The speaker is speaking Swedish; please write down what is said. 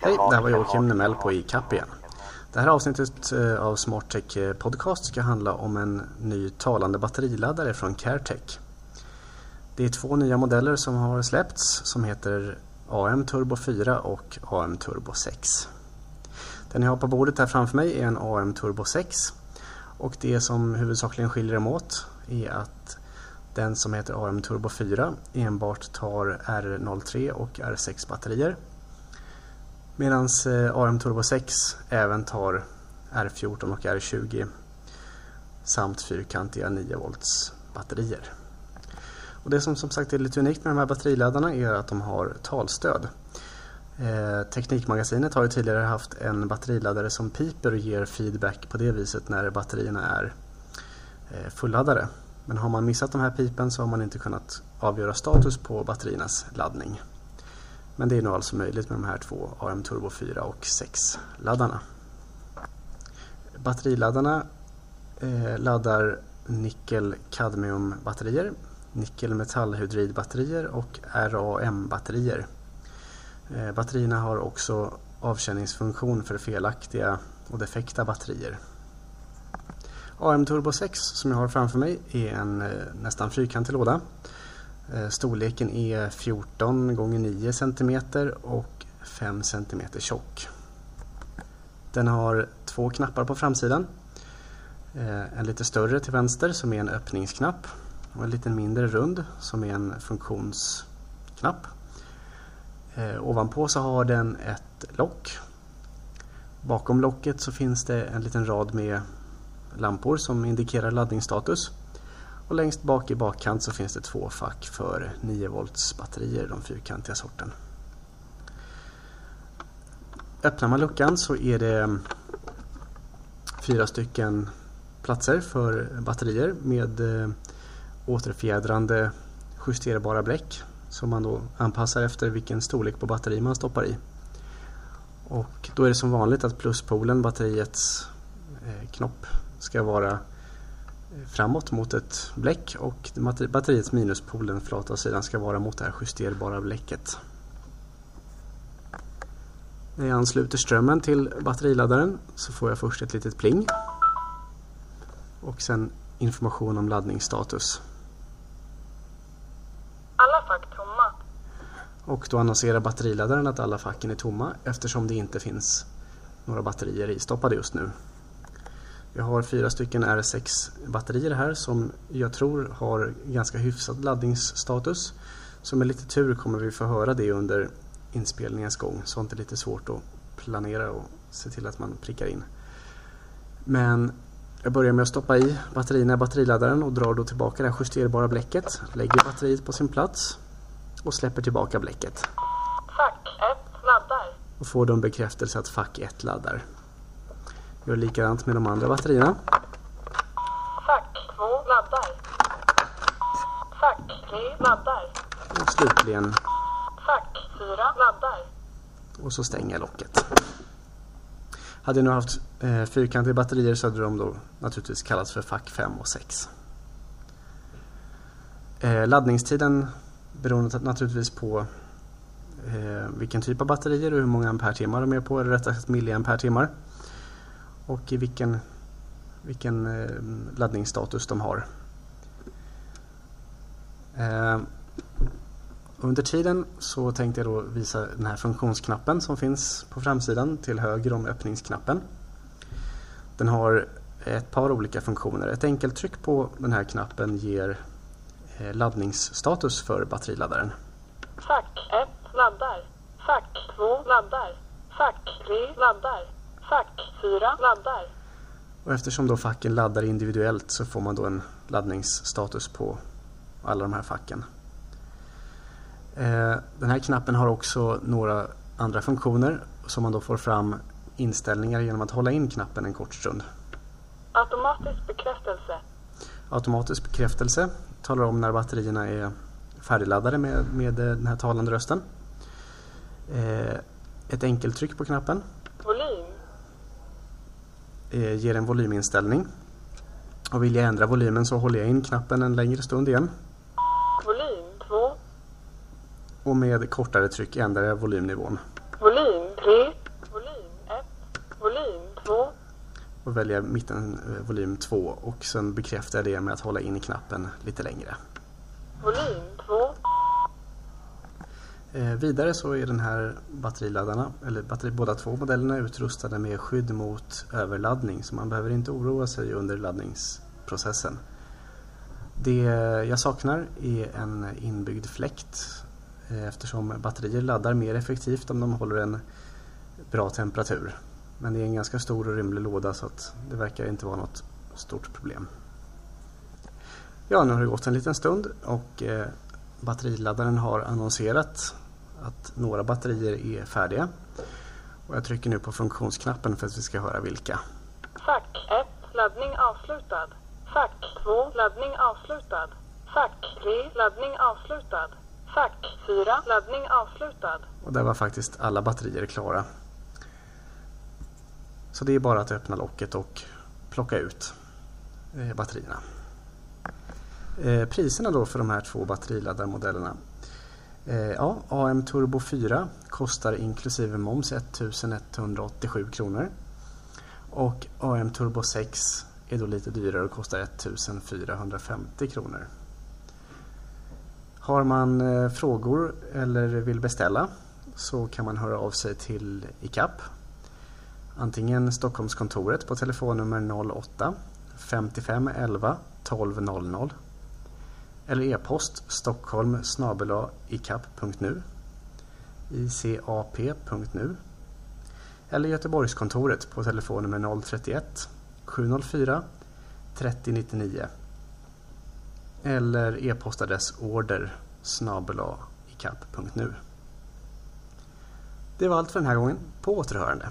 Hej, det här var Joakim Nemell på ICAP igen. Det här avsnittet eh, av SmartTech eh, Podcast ska handla om en ny talande batteriladdare från CareTech. Det är två nya modeller som har släppts som heter AM Turbo 4 och AM Turbo 6. Den jag har på bordet här framför mig är en AM Turbo 6 och det som huvudsakligen skiljer dem åt är att den som heter AM Turbo 4 enbart tar R03 och R6 batterier Medan eh, AM Turbo 6 även tar R14 och R20 samt fyrkantiga 9 volts batterier. Och det som som sagt är lite unikt med de här batteriladdarna är att de har talstöd. Eh, Teknikmagasinet har ju tidigare haft en batteriladdare som piper och ger feedback på det viset när batterierna är eh, fulladdade. Men har man missat de här pipen så har man inte kunnat avgöra status på batteriernas laddning. Men det är nu alltså möjligt med de här två AM Turbo 4 och 6 laddarna. Batteriladdarna eh, laddar nickel-kadmium batterier, nickelmetallhydridbatterier och RAM-batterier. Eh, batterierna har också avkänningsfunktion för felaktiga och defekta batterier. AM Turbo 6 som jag har framför mig är en eh, nästan fyrkantig låda eh, storleken är 14 x 9 cm och 5 cm tjock. Den har två knappar på framsidan. En lite större till vänster som är en öppningsknapp och en liten mindre rund som är en funktionsknapp. Eh, ovanpå så har den ett lock. Bakom locket så finns det en liten rad med lampor som indikerar laddningsstatus. Och längst bak i bakkant så finns det två fack för 9 volts batterier, de fyrkantiga sorten. Öppnar man luckan så är det fyra stycken platser för batterier med eh, återfjädrande justerbara bläck som man då anpassar efter vilken storlek på batteri man stoppar i. Och då är det som vanligt att pluspolen, batteriets eh, knopp, ska vara eh, framåt mot ett bläck och batteriets minuspol, den flata sidan, ska vara mot det här justerbara bläcket. När jag ansluter strömmen till batteriladdaren så får jag först ett litet pling och sen information om laddningsstatus. Alla fack tomma. Och då annonserar batteriladdaren att alla facken är tomma eftersom det inte finns några batterier istoppade just nu. Jag har fyra stycken R6 batterier här som jag tror har ganska hyfsad laddningsstatus. Så med lite tur kommer vi få höra det under inspelningens gång. Sånt är lite svårt att planera och se till att man prickar in. Men jag börjar med att stoppa i batterierna i batteriladdaren och drar då tillbaka det här justerbara bläcket. Lägger batteriet på sin plats och släpper tillbaka bläcket. Fack 1 laddar. Och får då en bekräftelse att fack 1 laddar. Gör likadant med de andra batterierna. Fack 2 laddar. Fack 3 laddar. Och slutligen Fack 4 laddar. och så stänger jag locket. Hade jag nu haft eh, fyrkantiga batterier så hade de då naturligtvis kallats för fack 5 och 6. Eh, laddningstiden Beroende naturligtvis på eh, vilken typ av batterier och hur många ampere-timmar de är på, eller rättare sagt milliampere-timmar och i vilken, vilken eh, laddningsstatus de har. Eh, under tiden så tänkte jag då visa den här funktionsknappen som finns på framsidan till höger om öppningsknappen. Den har ett par olika funktioner. Ett enkelt tryck på den här knappen ger laddningsstatus för batteriladdaren. Fack 1 laddar. Fack 2 laddar. Fack 3 laddar. Fack 4 laddar. Och eftersom då facken laddar individuellt så får man då en laddningsstatus på alla de här facken. Eh, den här knappen har också några andra funktioner som man då får fram inställningar genom att hålla in knappen en kort stund. Automatisk bekräftelse. Automatisk bekräftelse talar om när batterierna är färdigladdade med, med den här talande rösten. Eh, ett enkeltryck på knappen volym, eh, ger en volyminställning. Och vill jag ändra volymen så håller jag in knappen en längre stund igen. volym 2, Och med kortare tryck ändrar jag volymnivån. volym 3, volym 1, volym 2, Och väljer mitten eh, volym 2 och sen bekräftar jag det med att hålla in knappen lite längre. volym 2, Eh, vidare så är den här batteriladdarna, eller batteri, båda två modellerna utrustade med skydd mot överladdning så man behöver inte oroa sig under laddningsprocessen. Det jag saknar är en inbyggd fläkt eh, eftersom batterier laddar mer effektivt om de håller en bra temperatur. Men det är en ganska stor och rymlig låda så att det verkar inte vara något stort problem. Ja, nu har det gått en liten stund och eh, batteriladdaren har annonserat att några batterier är färdiga. Och jag trycker nu på funktionsknappen för att vi ska höra vilka. fack 1, laddning avslutad, fack 2, laddning avslutad, fack 3, laddning avslutad, fack 4, laddning avslutad. Och där var faktiskt alla batterier klara. Så det är bara att öppna locket och plocka ut eh, batterierna. Eh, priserna då för de här två batteriladdarmodellerna. Eh, ja, AM Turbo 4 kostar inklusive moms 1187 kronor. Och AM Turbo 6 är då lite dyrare och kostar 1450 kronor. Har man frågor eller vill beställa så kan man höra av sig till ICAP. Antingen Stockholmskontoret på telefonnummer 08 55 11 12 00 eller e-post stockholm snabel-a icap.nu icap.nu eller Göteborgskontoret på telefonnummer 031 704 3099 eller e-postadress order snabel-a icap.nu Det var allt för den här gången. På återhörande.